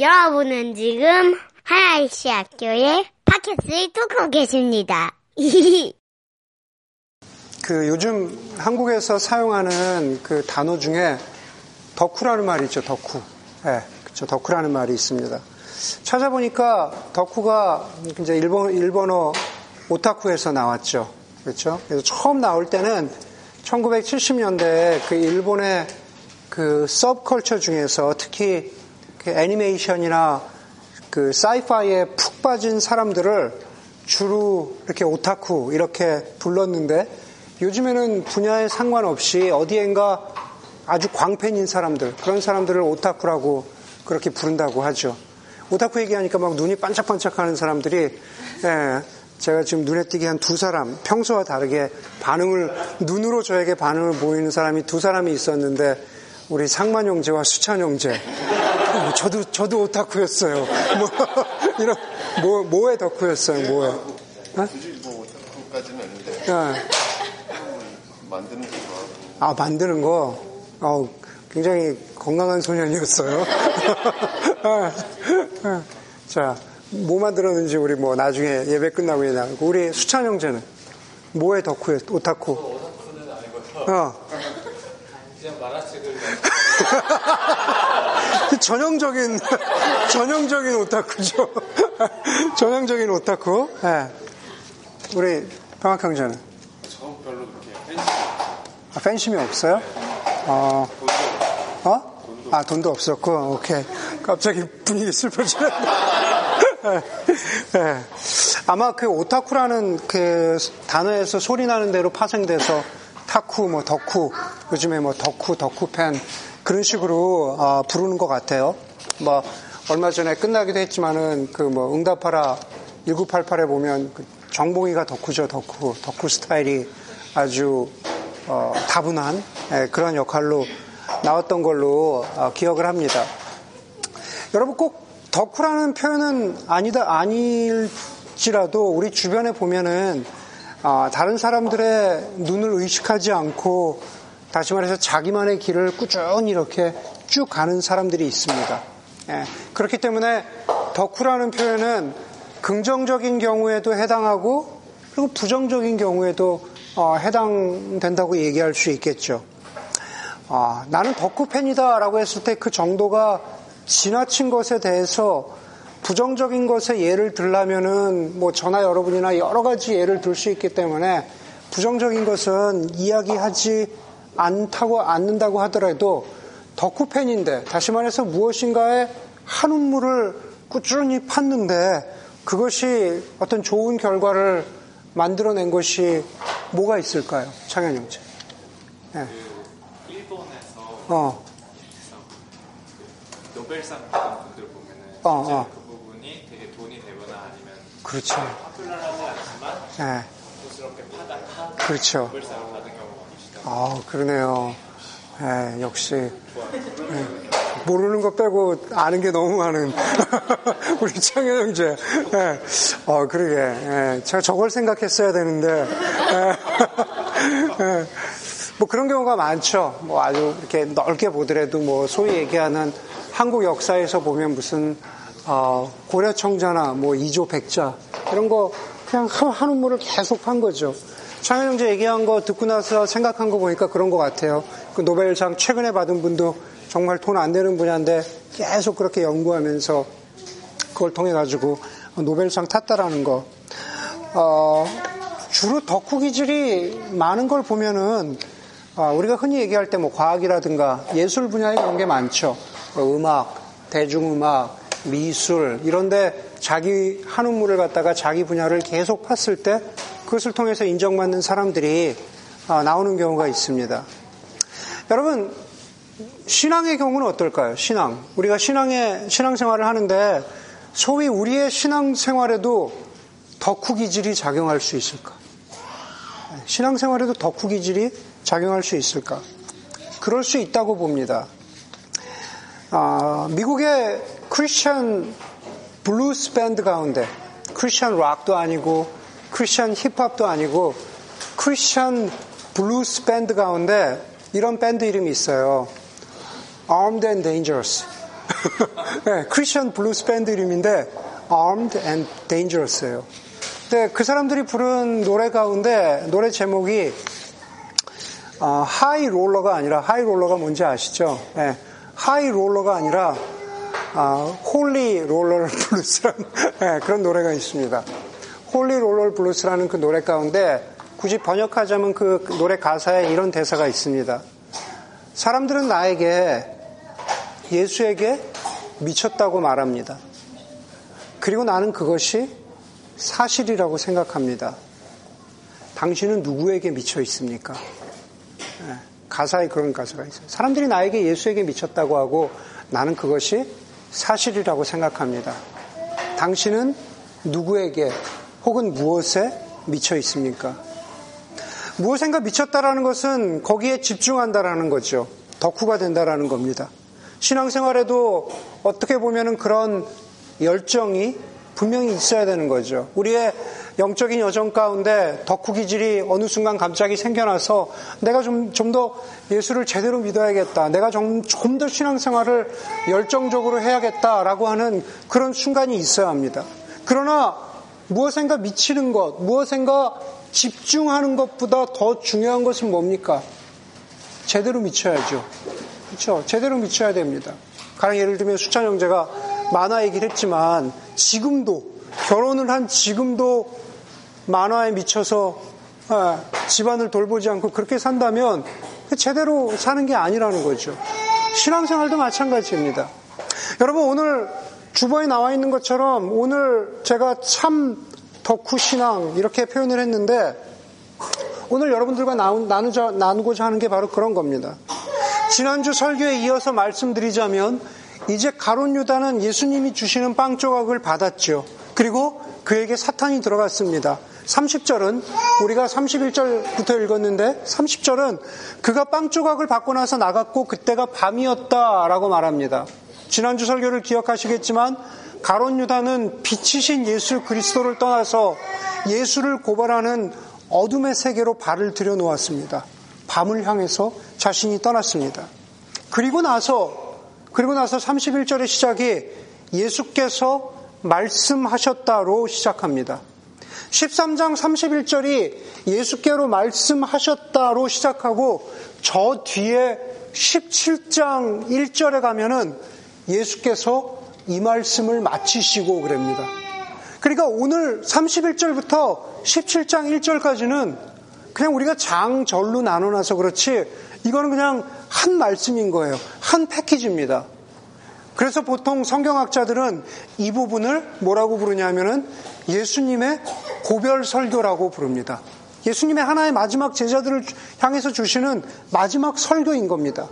여러분은 지금 하나이시 학교의 팟캐스트를 듣고 계십니다. 그 요즘 한국에서 사용하는 그 단어 중에 덕후라는 말이 있죠, 덕후. 예, 네, 그렇죠. 덕후라는 말이 있습니다. 찾아보니까 덕후가 이제 일본, 일본어 오타쿠에서 나왔죠. 그렇죠. 그래서 처음 나올 때는 1970년대에 그 일본의 그 서브컬처 중에서 특히 그 애니메이션이나 그 사이파이에 푹 빠진 사람들을 주로 이렇게 오타쿠 이렇게 불렀는데 요즘에는 분야에 상관없이 어디엔가 아주 광팬인 사람들 그런 사람들을 오타쿠라고 그렇게 부른다고 하죠. 오타쿠 얘기하니까 막 눈이 반짝반짝하는 사람들이 예, 제가 지금 눈에 띄게 한 두 사람 평소와 다르게 반응을 눈으로 저에게 반응을 보이는 사람이 두 사람이 있었는데 우리 상만 형제와 수찬 형제. 어, 저도 저도 오타쿠였어요. 뭐 이런 뭐 뭐에 덕후였어요. 뭐에? 어? 굳이 뭐 오타쿠까지는 아닌데. 네. 만드는 거 좋아하고. 아 만드는 거. 어 굉장히 건강한 소년이었어요. 자, 뭐 만들었는지 우리 뭐 나중에 예배 끝나고 얘기하고 우리 수찬 형제는 뭐에 덕후였 오타쿠? 오타쿠는 아니고요. 어. 그냥 만화책을 전형적인 전형적인 오타쿠죠. 전형적인 오타쿠. 네. 우리 평학 형제는? 저 별로 그렇게 팬심. 아, 팬심이 없어요? 어. 어? 아 돈도 없었고 오케이. 갑자기 분위기 슬퍼지네. 네. 아마 그 오타쿠라는 그 단어에서 소리 나는 대로 파생돼서 타쿠, 뭐 덕후, 요즘에 뭐 덕후, 덕후팬 그런 식으로 어, 부르는 것 같아요. 뭐 얼마 전에 끝나기도 했지만은 그 뭐 응답하라 1988에 보면 그 정봉이가 덕후죠, 덕후, 덕후 스타일이 아주 어, 다분한 예, 그런 역할로 나왔던 걸로 어, 기억을 합니다. 여러분 꼭 덕후라는 표현은 아니다 아닐지라도 우리 주변에 보면은 어, 다른 사람들의 눈을 의식하지 않고 다시 말해서 자기만의 길을 꾸준히 이렇게 쭉 가는 사람들이 있습니다. 예, 그렇기 때문에 덕후라는 표현은 긍정적인 경우에도 해당하고 그리고 부정적인 경우에도 어, 해당된다고 얘기할 수 있겠죠. 아, 나는 덕후 팬이다라고 했을 때 그 정도가 지나친 것에 대해서 부정적인 것에 예를 들라면은 뭐 저나 여러분이나 여러 가지 예를 들 수 있기 때문에 부정적인 것은 이야기하지 않다고 않는다고 하더라도 덕후 팬인데 다시 말해서 무엇인가에 한운물을 꾸준히 팠는데 그것이 어떤 좋은 결과를 만들어낸 것이 뭐가 있을까요? 창현 형제. 네. 그 일본에서 어. 노벨상 받은 분들 보면은 어, 어. 그 부분이 되게 돈이 되거나 아니면 그렇죠. 파퓰러하지 않지만 네. 스럽게 파다 파 그렇죠. 노벨상을 받은. 아 그러네요. 네, 역시 네. 모르는 거 빼고 아는 게 너무 많은 우리 창현 형제. 네. 어 그러게. 네. 제가 저걸 생각했어야 되는데. 네. 뭐 그런 경우가 많죠. 뭐 아주 이렇게 넓게 보더라도 뭐 소위 얘기하는 한국 역사에서 보면 무슨 어, 고려청자나 뭐 이조 백자 이런 거 그냥 한 우물을 계속 한 거죠. 창현 형제 얘기한 거 듣고 나서 생각한 거 보니까 그런 것 같아요. 그 노벨상 최근에 받은 분도 정말 돈 안 되는 분야인데 계속 그렇게 연구하면서 그걸 통해 가지고 노벨상 탔다라는 거. 어, 주로 덕후 기질이 많은 걸 보면은 어, 우리가 흔히 얘기할 때 뭐 과학이라든가 예술 분야에 그런 게 많죠. 뭐 음악, 대중음악, 미술 이런데 자기 한 우물을 갖다가 자기 분야를 계속 팠을 때 그것을 통해서 인정받는 사람들이 어, 나오는 경우가 있습니다. 여러분 신앙의 경우는 어떨까요? 신앙 우리가 신앙의 신앙생활을 하는데 소위 우리의 신앙생활에도 덕후 기질이 작용할 수 있을까? 신앙생활에도 덕후 기질이 작용할 수 있을까? 그럴 수 있다고 봅니다. 아, 미국의 크리스천 블루스 밴드 가운데 크리스천 락도 아니고 크리스천 힙합도 아니고 크리스천 블루스 밴드 가운데 이런 밴드 이름이 있어요. Armed and Dangerous. 네, 크리스천 블루스 밴드 이름인데 Armed and Dangerous예요. 근데 그 사람들이 부른 노래 가운데 노래 제목이 어, high roller가 아니라 high roller가 뭔지 아시죠? 네, high roller가 아니라 아, Holy Roller Blues라는 네, 그런 노래가 있습니다. Holy Roller Blues라는 그 노래 가운데 굳이 번역하자면 그 노래 가사에 이런 대사가 있습니다. 사람들은 나에게 예수에게 미쳤다고 말합니다. 그리고 나는 그것이 사실이라고 생각합니다. 당신은 누구에게 미쳐 있습니까? 네, 가사에 그런 가사가 있어요. 사람들이 나에게 예수에게 미쳤다고 하고 나는 그것이 사실이라고 생각합니다. 당신은 누구에게 혹은 무엇에 미쳐 있습니까? 무엇인가 미쳤다라는 것은 거기에 집중한다라는 거죠. 덕후가 된다라는 겁니다. 신앙생활에도 어떻게 보면은 그런 열정이 분명히 있어야 되는 거죠. 우리의 영적인 여정 가운데 덕후 기질이 어느 순간 갑자기 생겨나서 내가 좀, 좀 더 예수를 제대로 믿어야겠다. 내가 좀, 좀 더 신앙생활을 열정적으로 해야겠다라고 하는 그런 순간이 있어야 합니다. 그러나 무엇인가 미치는 것, 무엇인가 집중하는 것보다 더 중요한 것은 뭡니까? 제대로 미쳐야죠. 그렇죠? 제대로 미쳐야 됩니다. 가령 예를 들면 수찬 형제가 만화 얘기를 했지만 지금도 결혼을 한 지금도 만화에 미쳐서 아, 집안을 돌보지 않고 그렇게 산다면 제대로 사는 게 아니라는 거죠. 신앙생활도 마찬가지입니다. 여러분 오늘 주보에 나와 있는 것처럼 오늘 제가 참 덕후 신앙 이렇게 표현을 했는데 오늘 여러분들과 나누자, 나누고자 하는 게 바로 그런 겁니다. 지난주 설교에 이어서 말씀드리자면 이제 가론 유다는 예수님이 주시는 빵 조각을 받았죠. 그리고 그에게 사탄이 들어갔습니다. 30절은 우리가 31절부터 읽었는데 30절은 그가 빵 조각을 받고 나서 나갔고 그때가 밤이었다라고 말합니다. 지난주 설교를 기억하시겠지만 가론 유다는 빛이신 예수 그리스도를 떠나서 예수를 고발하는 어둠의 세계로 발을 들여놓았습니다. 밤을 향해서 자신이 떠났습니다. 그리고 나서 그리고 나서 31절의 시작이 예수께서 말씀하셨다로 시작합니다. 13장 31절이 예수께로 말씀하셨다로 시작하고 저 뒤에 17장 1절에 가면은 예수께서 이 말씀을 마치시고 그럽니다. 그러니까 오늘 31절부터 17장 1절까지는 그냥 우리가 장절로 나눠놔서 그렇지 이거는 그냥 한 말씀인 거예요. 한 패키지입니다. 그래서 보통 성경학자들은 이 부분을 뭐라고 부르냐면은 예수님의 고별 설교라고 부릅니다. 예수님의 하나의 마지막 제자들을 향해서 주시는 마지막 설교인 겁니다.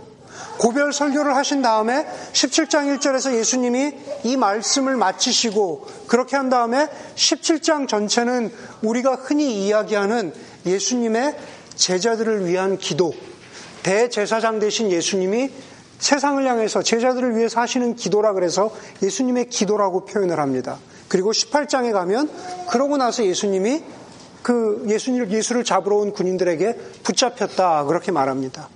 고별 설교를 하신 다음에 17장 1절에서 예수님이 이 말씀을 마치시고 그렇게 한 다음에 17장 전체는 우리가 흔히 이야기하는 예수님의 제자들을 위한 기도, 대제사장 되신 예수님이 세상을 향해서 제자들을 위해서 하시는 기도라 그래서 예수님의 기도라고 표현을 합니다. 그리고 18장에 가면 그러고 나서 예수님이 그 예수님, 예수를 잡으러 온 군인들에게 붙잡혔다 그렇게 말합니다.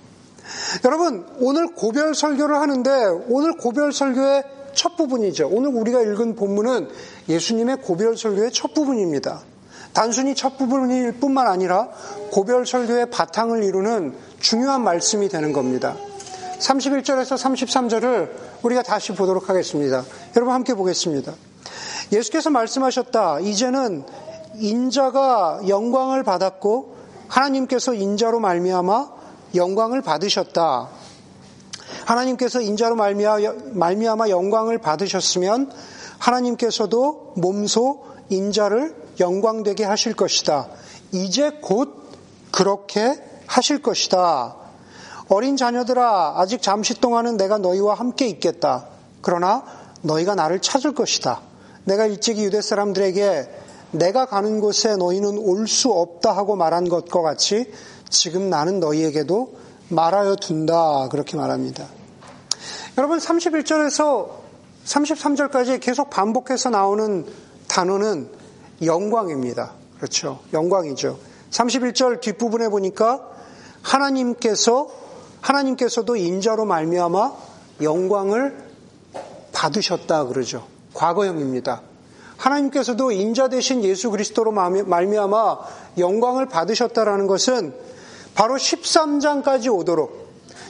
여러분 오늘 고별 설교를 하는데 오늘 고별 설교의 첫 부분이죠. 오늘 우리가 읽은 본문은 예수님의 고별 설교의 첫 부분입니다. 단순히 첫 부분일 뿐만 아니라 고별 설교의 바탕을 이루는 중요한 말씀이 되는 겁니다. 31절에서 33절을 우리가 다시 보도록 하겠습니다. 여러분 함께 보겠습니다. 예수께서 말씀하셨다. 이제는 인자가 영광을 받았고 하나님께서 인자로 말미암아 영광을 받으셨다. 하나님께서 인자로 말미암아 영광을 받으셨으면 하나님께서도 몸소 인자를 영광되게 하실 것이다. 이제 곧 그렇게 하실 것이다. 어린 자녀들아, 아직 잠시 동안은 내가 너희와 함께 있겠다. 그러나 너희가 나를 찾을 것이다. 내가 일찍이 유대 사람들에게 내가 가는 곳에 너희는 올 수 없다 하고 말한 것과 같이 지금 나는 너희에게도 말하여 둔다. 그렇게 말합니다. 여러분, 31절에서 33절까지 계속 반복해서 나오는 단어는 영광입니다. 그렇죠. 영광이죠. 31절 뒷부분에 보니까 하나님께서 하나님께서도 인자로 말미암아 영광을 받으셨다 그러죠. 과거형입니다. 하나님께서도 인자 대신 예수 그리스도로 말미암아 영광을 받으셨다라는 것은 바로 13장까지 오도록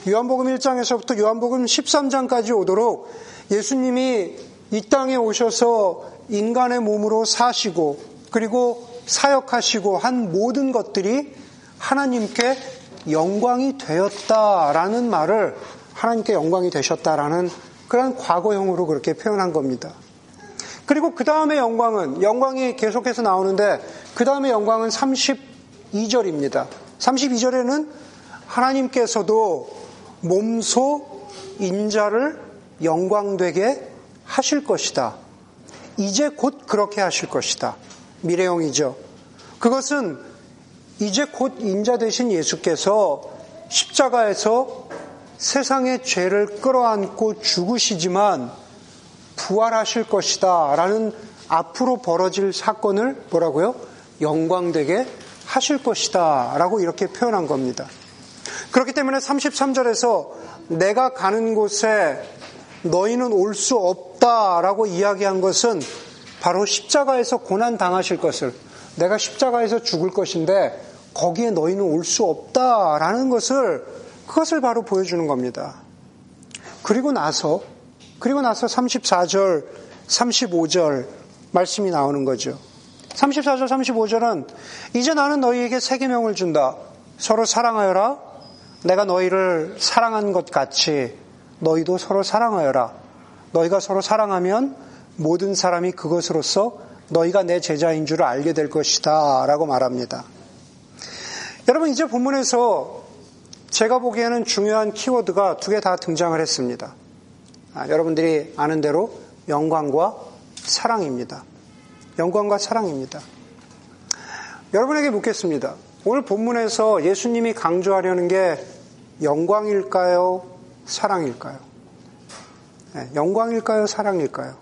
요한복음 1장에서부터 요한복음 13장까지 오도록 예수님이 이 땅에 오셔서 인간의 몸으로 사시고 그리고 사역하시고 한 모든 것들이 하나님께 영광이 되었다라는 말을 하나님께 영광이 되셨다라는 그런 과거형으로 그렇게 표현한 겁니다. 그리고 그 다음에 영광은, 영광이 계속해서 나오는데, 그 다음에 영광은 32절입니다. 32절에는 하나님께서도 몸소 인자를 영광되게 하실 것이다. 이제 곧 그렇게 하실 것이다. 미래형이죠. 그것은 이제 곧 인자 되신 예수께서 십자가에서 세상의 죄를 끌어안고 죽으시지만 부활하실 것이다. 라는 앞으로 벌어질 사건을 뭐라고요? 영광되게 하실 것이다. 라고 이렇게 표현한 겁니다. 그렇기 때문에 33절에서 내가 가는 곳에 너희는 올 수 없다. 라고 이야기한 것은 바로 십자가에서 고난 당하실 것을 내가 십자가에서 죽을 것인데 거기에 너희는 올 수 없다 라는 것을 그것을 바로 보여주는 겁니다. 그리고 나서 그리고 나서 34절, 35절 말씀이 나오는 거죠. 34절, 35절은 이제 나는 너희에게 세 계명을 준다. 서로 사랑하여라. 내가 너희를 사랑한 것 같이 너희도 서로 사랑하여라. 너희가 서로 사랑하면 모든 사람이 그것으로서 너희가 내 제자인 줄을 알게 될 것이다. 라고 말합니다. 여러분, 이제 본문에서 제가 보기에는 중요한 키워드가 두 개 다 등장을 했습니다. 아, 여러분들이 아는 대로 영광과 사랑입니다. 영광과 사랑입니다. 여러분에게 묻겠습니다. 오늘 본문에서 예수님이 강조하려는 게 영광일까요? 사랑일까요? 네, 영광일까요? 사랑일까요?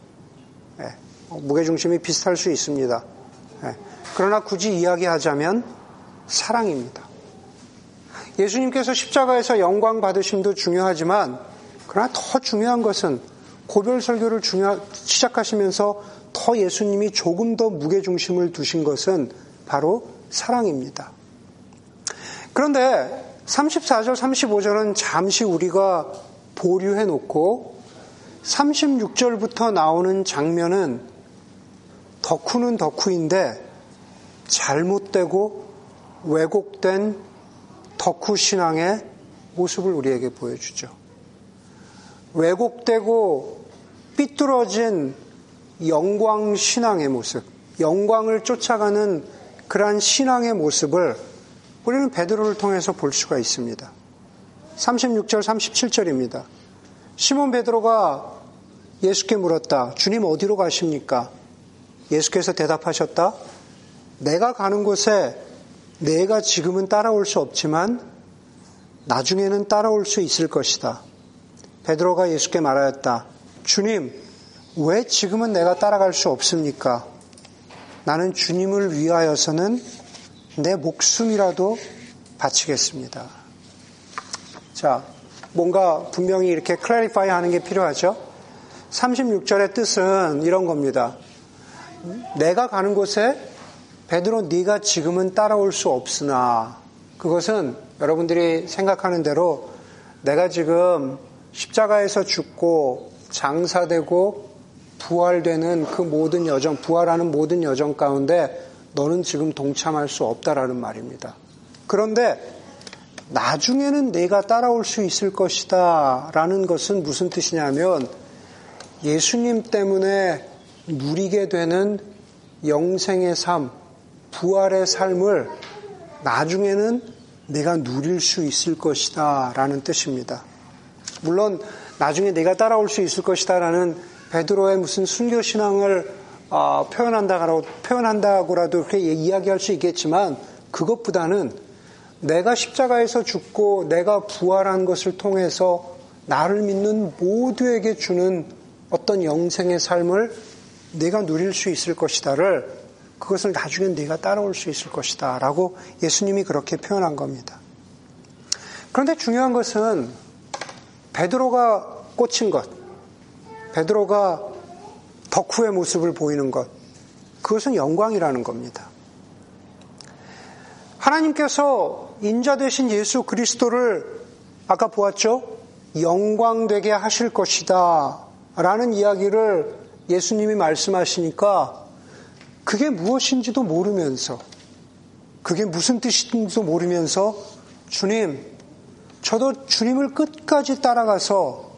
네, 무게중심이 비슷할 수 있습니다. 네, 그러나 굳이 이야기하자면 사랑입니다. 예수님께서 십자가에서 영광 받으심도 중요하지만 그러나 더 중요한 것은 고별 설교를 중요, 시작하시면서 더 예수님이 조금 더 무게중심을 두신 것은 바로 사랑입니다. 그런데 34절, 35절은 잠시 우리가 보류해 놓고 36절부터 나오는 장면은 덕후는 덕후인데 잘못되고 왜곡된 덕후 신앙의 모습을 우리에게 보여주죠. 왜곡되고 삐뚤어진 영광 신앙의 모습, 영광을 쫓아가는 그러한 신앙의 모습을 우리는 베드로를 통해서 볼 수가 있습니다. 36절, 37절입니다. 시몬 베드로가 예수께 물었다. 주님 어디로 가십니까? 예수께서 대답하셨다. 내가 가는 곳에 내가 지금은 따라올 수 없지만 나중에는 따라올 수 있을 것이다. 베드로가 예수께 말하였다. 주님, 왜 지금은 내가 따라갈 수 없습니까? 나는 주님을 위하여서는 내 목숨이라도 바치겠습니다. 자, 뭔가 분명히 이렇게 클래리파이 하는 게 필요하죠? 36절의 뜻은 이런 겁니다. 내가 가는 곳에 베드로 네가 지금은 따라올 수 없으나 그것은 여러분들이 생각하는 대로 내가 지금 십자가에서 죽고 장사되고 부활되는 그 모든 여정, 부활하는 모든 여정 가운데 너는 지금 동참할 수 없다라는 말입니다. 그런데 나중에는 내가 따라올 수 있을 것이다 라는 것은 무슨 뜻이냐면 예수님 때문에 누리게 되는 영생의 삶, 부활의 삶을 나중에는 내가 누릴 수 있을 것이다 라는 뜻입니다. 물론 나중에 내가 따라올 수 있을 것이다 라는 베드로의 무슨 순교 신앙을 어, 표현한다고 표현한다고라도 그렇게 이야기할 수 있겠지만 그것보다는 내가 십자가에서 죽고 내가 부활한 것을 통해서 나를 믿는 모두에게 주는 어떤 영생의 삶을 내가 누릴 수 있을 것이다를 그것을 나중에 내가 따라올 수 있을 것이다 라고 예수님이 그렇게 표현한 겁니다. 그런데 중요한 것은 베드로가 꽂힌 것, 베드로가 덕후의 모습을 보이는 것, 그것은 영광이라는 겁니다. 하나님께서 인자 되신 예수 그리스도를 아까 보았죠? 영광되게 하실 것이다. 라는 이야기를 예수님이 말씀하시니까 그게 무엇인지도 모르면서 그게 무슨 뜻인지도 모르면서 주님, 저도 주님을 끝까지 따라가서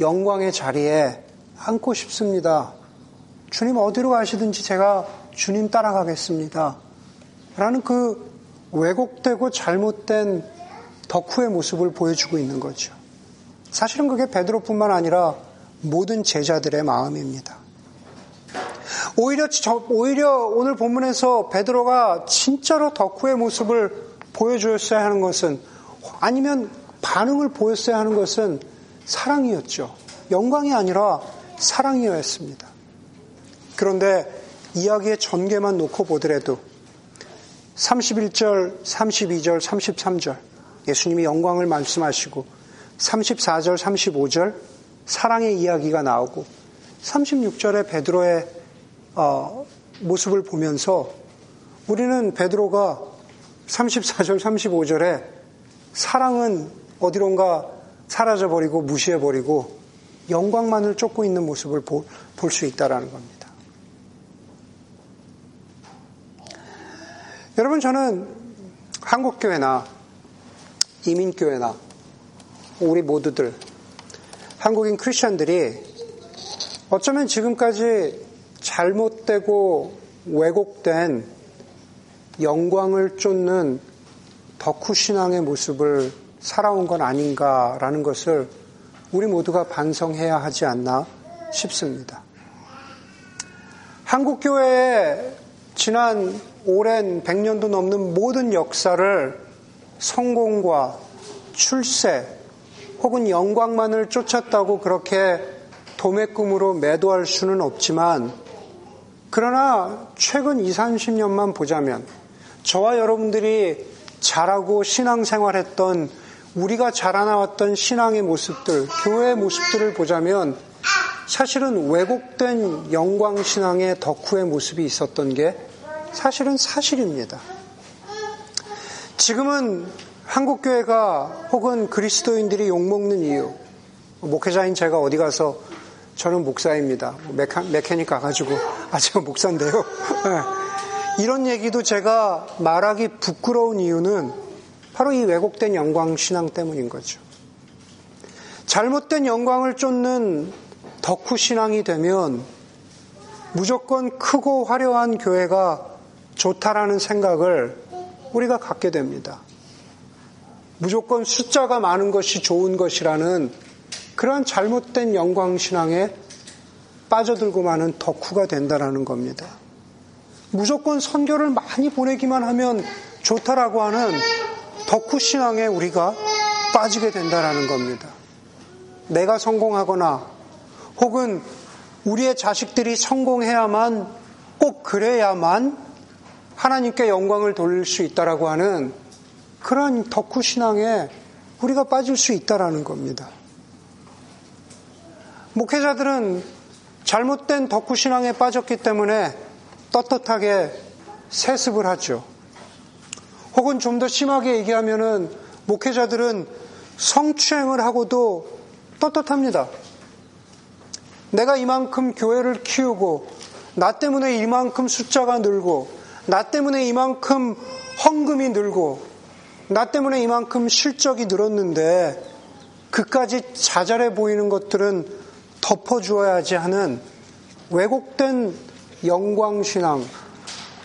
영광의 자리에 앉고 싶습니다. 주님 어디로 가시든지 제가 주님 따라가겠습니다. 라는 그 왜곡되고 잘못된 덕후의 모습을 보여주고 있는 거죠. 사실은 그게 베드로뿐만 아니라 모든 제자들의 마음입니다. 오히려 저, 오히려 오늘 본문에서 베드로가 진짜로 덕후의 모습을 보여주었어야 하는 것은 아니면 반응을 보였어야 하는 것은 사랑이었죠. 영광이 아니라 사랑이었습니다. 그런데 이야기의 전개만 놓고 보더라도 31절, 32절, 33절 예수님이 영광을 말씀하시고 34절, 35절 사랑의 이야기가 나오고 36절에 베드로의 어, 모습을 보면서 우리는 베드로가 34절, 35절에 사랑은 어디론가 사라져버리고 무시해버리고 영광만을 쫓고 있는 모습을 볼 수 있다라는 겁니다. 여러분 저는 한국교회나 이민교회나 우리 모두들 한국인 크리스천들이 어쩌면 지금까지 잘못되고 왜곡된 영광을 쫓는 덕후 신앙의 모습을 살아온 건 아닌가라는 것을 우리 모두가 반성해야 하지 않나 싶습니다. 한국교회의 지난 오랜 100년도 넘는 모든 역사를 성공과 출세 혹은 영광만을 쫓았다고 그렇게 도매꿈으로 매도할 수는 없지만 그러나 최근 20, 30년만 보자면 저와 여러분들이 잘하고 신앙생활했던 우리가 자라나왔던 신앙의 모습들, 교회의 모습들을 보자면 사실은 왜곡된 영광신앙의 덕후의 모습이 있었던 게 사실은 사실입니다. 지금은 한국교회가 혹은 그리스도인들이 욕먹는 이유, 목회자인 제가 어디 가서 저는 목사입니다. 메카, 메케닉 가가지고, 아, 제가 목사인데요. 네. 이런 얘기도 제가 말하기 부끄러운 이유는 바로 이 왜곡된 영광 신앙 때문인 거죠. 잘못된 영광을 쫓는 덕후 신앙이 되면 무조건 크고 화려한 교회가 좋다라는 생각을 우리가 갖게 됩니다. 무조건 숫자가 많은 것이 좋은 것이라는 그러한 잘못된 영광 신앙에 빠져들고 마는 덕후가 된다라는 겁니다. 무조건 선교를 많이 보내기만 하면 좋다라고 하는 덕후 신앙에 우리가 빠지게 된다라는 겁니다. 내가 성공하거나 혹은 우리의 자식들이 성공해야만 꼭 그래야만 하나님께 영광을 돌릴 수 있다라고 하는 그러한 덕후 신앙에 우리가 빠질 수 있다라는 겁니다. 목회자들은 잘못된 덕후 신앙에 빠졌기 때문에 떳떳하게 세습을 하죠. 혹은 좀 더 심하게 얘기하면은 목회자들은 성추행을 하고도 떳떳합니다. 내가 이만큼 교회를 키우고 나 때문에 이만큼 숫자가 늘고 나 때문에 이만큼 헌금이 늘고 나 때문에 이만큼 실적이 늘었는데 그까지 자잘해 보이는 것들은 덮어주어야지 하는 왜곡된 영광신앙,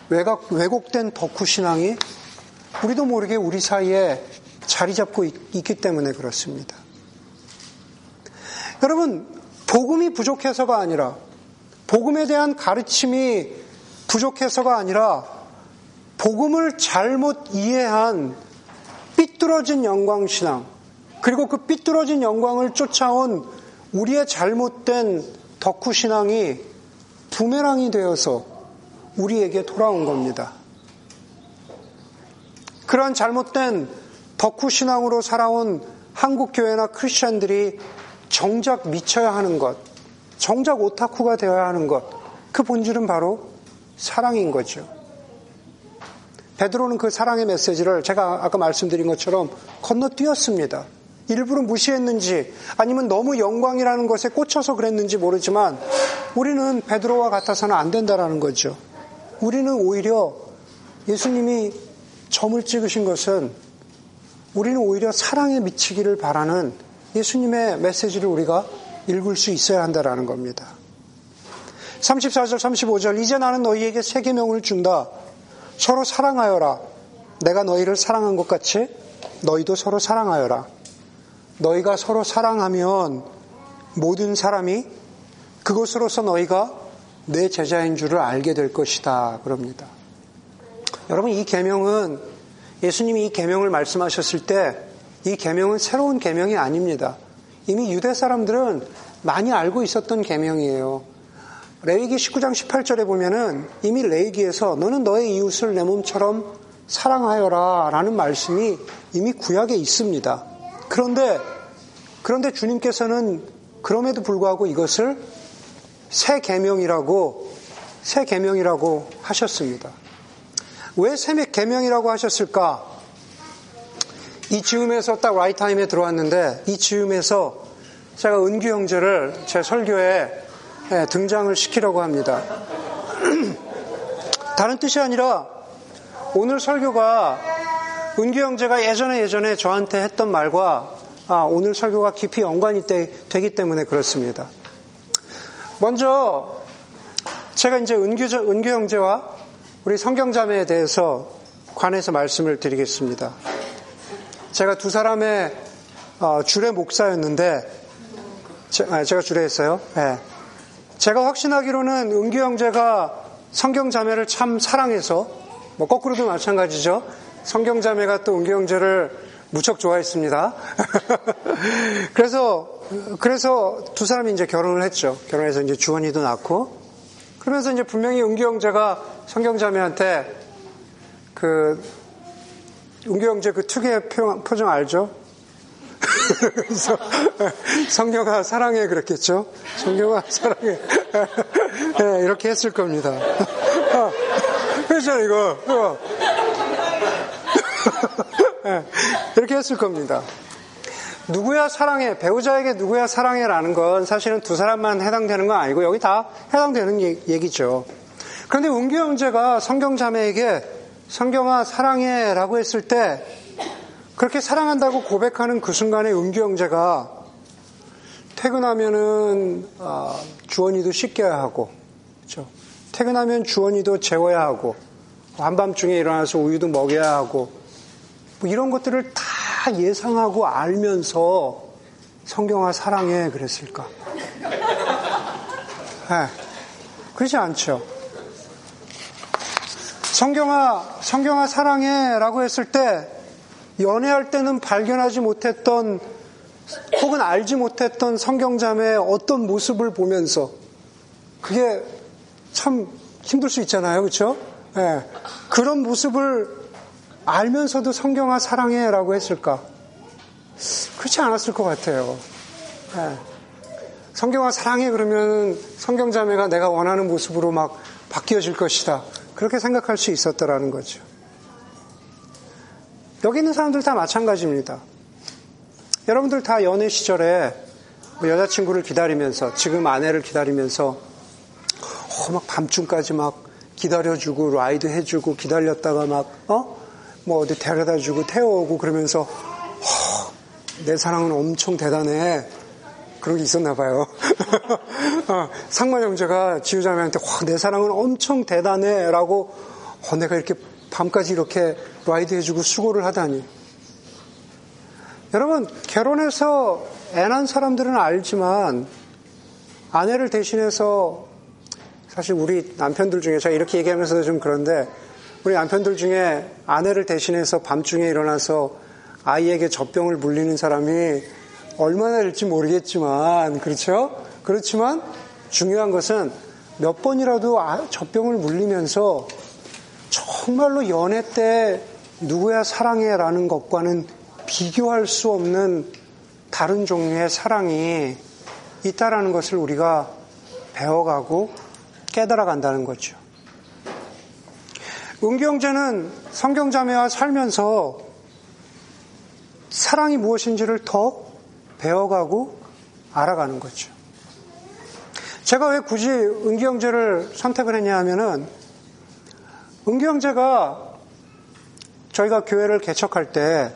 왜곡된 덕후신앙이 우리도 모르게 우리 사이에 자리 잡고 있 기 때문에 그렇습니다. 여러분, 복음이 부족해서가 아니라, 복음에 대한 가르침이 부족해서가 아니라, 복음을 잘못 이해한 삐뚤어진 영광신앙, 그리고 그 삐뚤어진 영광을 쫓아온 우리의 잘못된 덕후신앙이 부메랑이 되어서 우리에게 돌아온 겁니다. 그러한 잘못된 덕후 신앙으로 살아온 한국 교회나 크리스천들이 정작 미쳐야 하는 것, 정작 오타쿠가 되어야 하는 것, 그 본질은 바로 사랑인 거죠. 베드로는 그 사랑의 메시지를 제가 아까 말씀드린 것처럼 건너뛰었습니다. 일부러 무시했는지 아니면 너무 영광이라는 것에 꽂혀서 그랬는지 모르지만 우리는 베드로와 같아서는 안 된다라는 거죠. 우리는 오히려 예수님이 점을 찍으신 것은 우리는 오히려 사랑에 미치기를 바라는 예수님의 메시지를 우리가 읽을 수 있어야 한다라는 겁니다. 34절, 35절, 이제 나는 너희에게 세 계명을 준다. 서로 사랑하여라. 내가 너희를 사랑한 것 같이 너희도 서로 사랑하여라. 너희가 서로 사랑하면 모든 사람이 그것으로서 너희가 내 제자인 줄을 알게 될 것이다. 그럽니다. 여러분 이 계명은 예수님이 이 계명을 말씀하셨을 때 이 계명은 새로운 계명이 아닙니다. 이미 유대 사람들은 많이 알고 있었던 계명이에요. 레위기 19장 18절에 보면은 이미 레위기에서 너는 너의 이웃을 내 몸처럼 사랑하여라 라는 말씀이 이미 구약에 있습니다. 그런데 그런데 주님께서는 그럼에도 불구하고 이것을 새 계명이라고 새 계명이라고 하셨습니다. 왜새 계명이라고 하셨을까? 이 즈음에서 딱 라이타임에 들어왔는데 이 즈음에서 제가 은규 형제를 제 설교에 예, 등장을 시키려고 합니다. 다른 뜻이 아니라 오늘 설교가 은규 형제가 예전에 예전에 저한테 했던 말과 아, 오늘 설교가 깊이 연관이 되기 때문에 그렇습니다. 먼저 제가 이제 은규, 은규 형제와 우리 성경자매에 대해서 관해서 말씀을 드리겠습니다. 제가 두 사람의 어, 주례 목사였는데 아, 제가 주례했어요. 네. 제가 확신하기로는 은규 형제가 성경 자매를 참 사랑해서 뭐 거꾸로도 마찬가지죠. 성경 자매가 또 은규 형제를 무척 좋아했습니다. 그래서 그래서 두 사람이 이제 결혼을 했죠. 결혼해서 이제 주원이도 낳고 그러면서 이제 분명히 은규 형제가 성경 자매한테 그 은규 형제 그 특유의 표정 알죠? 그래서 성경아 사랑해 그랬겠죠. 성경아 사랑해 네, 이렇게 했을 겁니다. 그렇죠 이거 네, 이렇게 했을 겁니다. 누구야 사랑해 배우자에게 누구야 사랑해라는 건 사실은 두 사람만 해당되는 건 아니고 여기 다 해당되는 얘기죠. 그런데 은규 형제가 성경 자매에게 성경아 사랑해 라고 했을 때 그렇게 사랑한다고 고백하는 그 순간에 은규 형제가 퇴근하면은 아, 주원이도 씻겨야 하고, 그렇죠? 퇴근하면 주원이도 재워야 하고, 한밤중에 일어나서 우유도 먹여야 하고, 뭐 이런 것들을 다 예상하고 알면서 성경아 사랑해 그랬을까? 네, 그렇지 않죠. 성경아 성경아 사랑해 라고 했을 때 연애할 때는 발견하지 못했던 혹은 알지 못했던 성경자매의 어떤 모습을 보면서 그게 참 힘들 수 있잖아요. 그렇죠? 네. 그런 모습을 알면서도 성경아 사랑해 라고 했을까? 그렇지 않았을 것 같아요. 네. 성경아 사랑해 그러면 성경자매가 내가 원하는 모습으로 막 바뀌어질 것이다. 그렇게 생각할 수 있었더라는 거죠. 여기 있는 사람들 다 마찬가지입니다. 여러분들 다 연애 시절에 뭐 여자친구를 기다리면서 지금 아내를 기다리면서 어, 막 밤중까지 막 기다려주고 라이드 해주고 기다렸다가 막 어? 뭐 어디 데려다주고 태워오고 그러면서 어, 내 사랑은 엄청 대단해 그런 게 있었나 봐요. 어, 상만 형제가 지우자매한테 내 사랑은 엄청 대단해 라고 어, 내가 이렇게 밤까지 이렇게 라이드 해주고 수고를 하다니. 여러분, 결혼해서 애 낳은 사람들은 알지만 아내를 대신해서 사실 우리 남편들 중에 제가 이렇게 얘기하면서 좀 그런데 우리 남편들 중에 아내를 대신해서 밤중에 일어나서 아이에게 젖병을 물리는 사람이 얼마나 될지 모르겠지만 그렇죠? 그렇지만 중요한 것은 몇 번이라도 아, 젖병을 물리면서 정말로 연애 때 누구야 사랑해 라는 것과는 비교할 수 없는 다른 종류의 사랑이 있다라는 것을 우리가 배워가고 깨달아 간다는 거죠. 은경제는 성경자매와 살면서 사랑이 무엇인지를 더 배워가고 알아가는 거죠. 제가 왜 굳이 은경제를 선택을 했냐 하면은 은경제가 저희가 교회를 개척할 때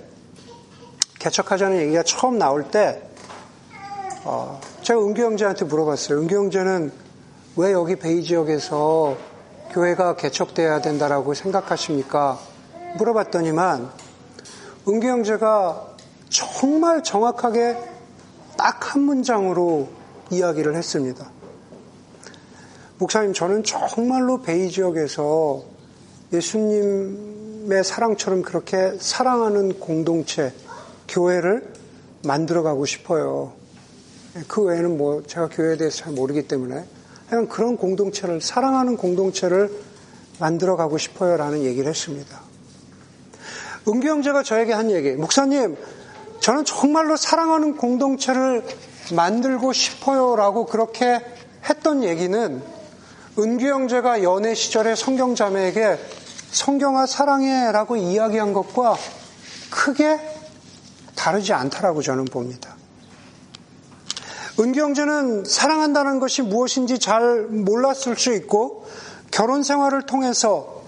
개척하자는 얘기가 처음 나올 때 어, 제가 은규 형제한테 물어봤어요. 은규 형제는 왜 여기 베이 지역에서 교회가 개척돼야 된다라고 생각하십니까? 물어봤더니만 은규 형제가 정말 정확하게 딱 한 문장으로 이야기를 했습니다. 목사님, 저는 정말로 베이 지역에서 예수님의 사랑처럼 그렇게 사랑하는 공동체, 교회를 만들어가고 싶어요. 그 외에는 뭐 제가 교회에 대해서 잘 모르기 때문에 그냥 그런 공동체를 사랑하는 공동체를 만들어 가고 싶어요라는 얘기를 했습니다. 은규 형제가 저에게 한 얘기, 목사님, 저는 정말로 사랑하는 공동체를 만들고 싶어요라고 그렇게 했던 얘기는 은규 형제가 연애 시절에 성경 자매에게 성경아 사랑해라고 이야기한 것과 크게 다르지 않다라고 저는 봅니다. 은경제는 사랑한다는 것이 무엇인지 잘 몰랐을 수 있고 결혼 생활을 통해서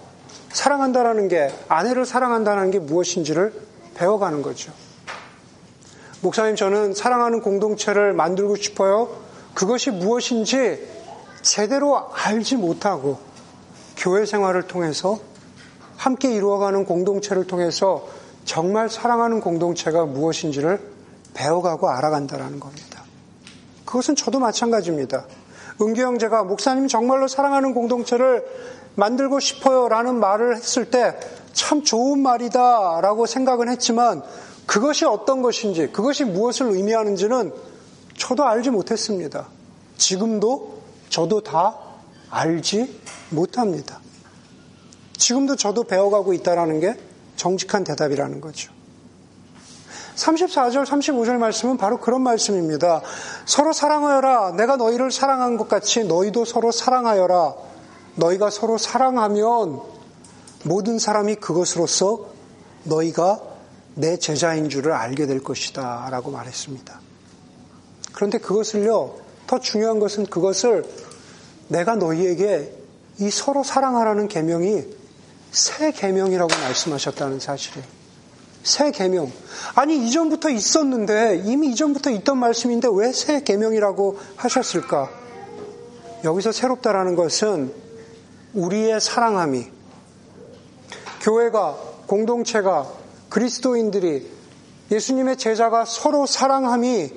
사랑한다는 게 아내를 사랑한다는 게 무엇인지를 배워가는 거죠. 목사님 저는 사랑하는 공동체를 만들고 싶어요. 그것이 무엇인지 제대로 알지 못하고 교회 생활을 통해서 함께 이루어가는 공동체를 통해서 정말 사랑하는 공동체가 무엇인지를 배워가고 알아간다는 겁니다. 그것은 저도 마찬가지입니다. 은규 형제가 목사님 정말로 사랑하는 공동체를 만들고 싶어요 라는 말을 했을 때 참 좋은 말이다 라고 생각은 했지만 그것이 어떤 것인지 그것이 무엇을 의미하는지는 저도 알지 못했습니다. 지금도 저도 다 알지 못합니다. 지금도 저도 배워가고 있다라는 게 정직한 대답이라는 거죠. 34절, 35절 말씀은 바로 그런 말씀입니다. 서로 사랑하여라. 내가 너희를 사랑한 것 같이 너희도 서로 사랑하여라. 너희가 서로 사랑하면 모든 사람이 그것으로서 너희가 내 제자인 줄을 알게 될 것이다. 라고 말했습니다. 그런데 그것을요, 더 중요한 것은 그것을 내가 너희에게 이 서로 사랑하라는 계명이 새 계명이라고 말씀하셨다는 사실이에요. 새 계명. 아니 이전부터 있었는데 이미 이전부터 있던 말씀인데 왜 새 계명이라고 하셨을까? 여기서 새롭다라는 것은 우리의 사랑함이 교회가 공동체가 그리스도인들이 예수님의 제자가 서로 사랑함이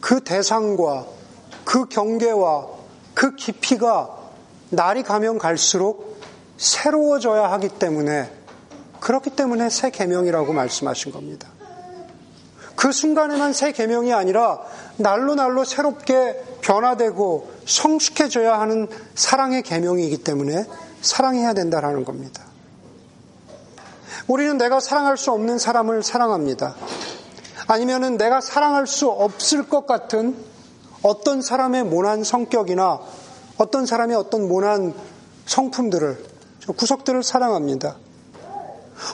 그 대상과 그 경계와 그 깊이가 날이 가면 갈수록 새로워져야 하기 때문에 그렇기 때문에 새 계명이라고 말씀하신 겁니다. 그 순간에만 새 계명이 아니라 날로 날로 새롭게 변화되고 성숙해져야 하는 사랑의 계명이기 때문에 사랑해야 된다라는 겁니다. 우리는 내가 사랑할 수 없는 사람을 사랑합니다. 아니면은 내가 사랑할 수 없을 것 같은 어떤 사람의 모난 성격이나 어떤 사람의 어떤 모난 성품들을 구석들을 사랑합니다.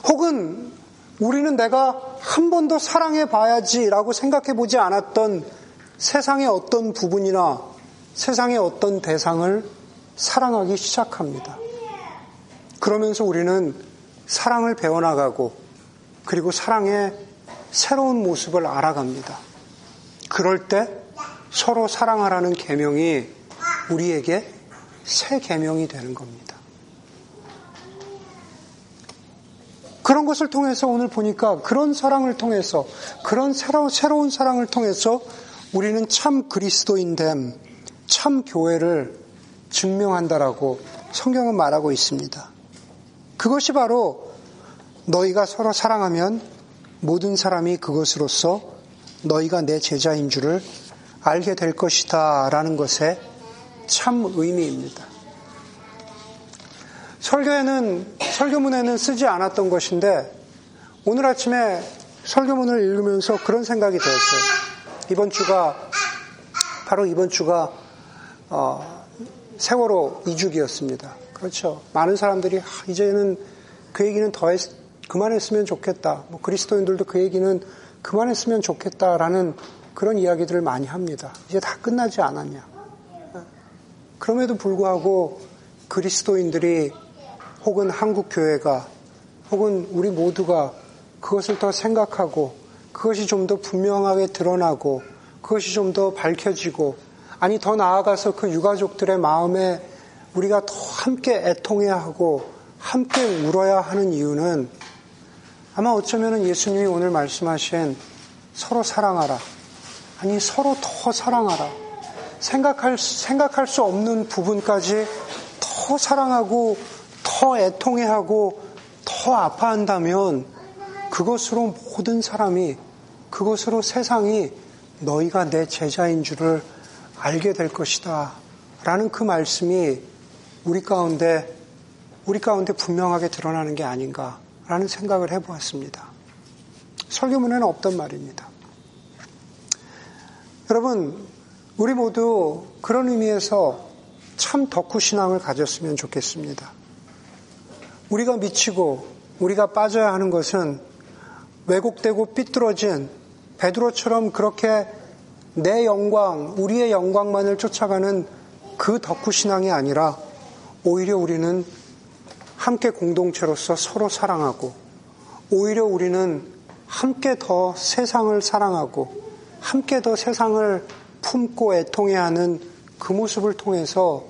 혹은 우리는 내가 한번더 사랑해 봐야지라고 생각해 보지 않았던 세상의 어떤 부분이나 세상의 어떤 대상을 사랑하기 시작합니다. 그러면서 우리는 사랑을 배워나가고 그리고 사랑의 새로운 모습을 알아갑니다. 그럴 때 서로 사랑하라는 계명이 우리에게 새 계명이 되는 겁니다. 그런 것을 통해서 오늘 보니까 그런 사랑을 통해서 그런 새로, 새로운 사랑을 통해서 우리는 참 그리스도인됨, 참 교회를 증명한다라고 성경은 말하고 있습니다. 그것이 바로 너희가 서로 사랑하면 모든 사람이 그것으로서 너희가 내 제자인 줄을 알게 될 것이다 라는 것에 참 의미입니다. 설교에는, 설교문에는 쓰지 않았던 것인데, 오늘 아침에 설교문을 읽으면서 그런 생각이 들었어요. 이번 주가, 바로 이번 주가, 어, 세월호 이주기였습니다. 그렇죠. 많은 사람들이 아, 이제는 그 얘기는 더 했, 그만했으면 좋겠다. 뭐 그리스도인들도 그 얘기는 그만했으면 좋겠다라는 그런 이야기들을 많이 합니다. 이제 다 끝나지 않았냐. 그럼에도 불구하고 그리스도인들이 혹은 한국 교회가 혹은 우리 모두가 그것을 더 생각하고 그것이 좀 더 분명하게 드러나고 그것이 좀 더 밝혀지고 아니 더 나아가서 그 유가족들의 마음에 우리가 더 함께 애통해야 하고 함께 울어야 하는 이유는 아마 어쩌면 예수님이 오늘 말씀하신 서로 사랑하라. 아니 서로 더 사랑하라. 생각할, 생각할 수 없는 부분까지 더 사랑하고 더 애통해하고 더 아파한다면 그것으로 모든 사람이 그것으로 세상이 너희가 내 제자인 줄을 알게 될 것이다. 라는 그 말씀이 우리 가운데, 우리 가운데 분명하게 드러나는 게 아닌가라는 생각을 해보았습니다. 설교문에는 없던 말입니다. 여러분, 우리 모두 그런 의미에서 참 덕후 신앙을 가졌으면 좋겠습니다. 우리가 미치고 우리가 빠져야 하는 것은 왜곡되고 삐뚤어진 베드로처럼 그렇게 내 영광, 우리의 영광만을 쫓아가는 그 덕후 신앙이 아니라 오히려 우리는 함께 공동체로서 서로 사랑하고 오히려 우리는 함께 더 세상을 사랑하고 함께 더 세상을 품고 애통해 하는 그 모습을 통해서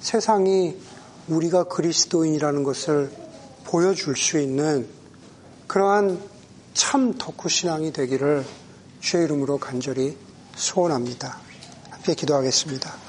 세상이 우리가 그리스도인이라는 것을 보여줄 수 있는 그러한 참 덕후 신앙이 되기를 주의 이름으로 간절히 소원합니다. 함께 기도하겠습니다.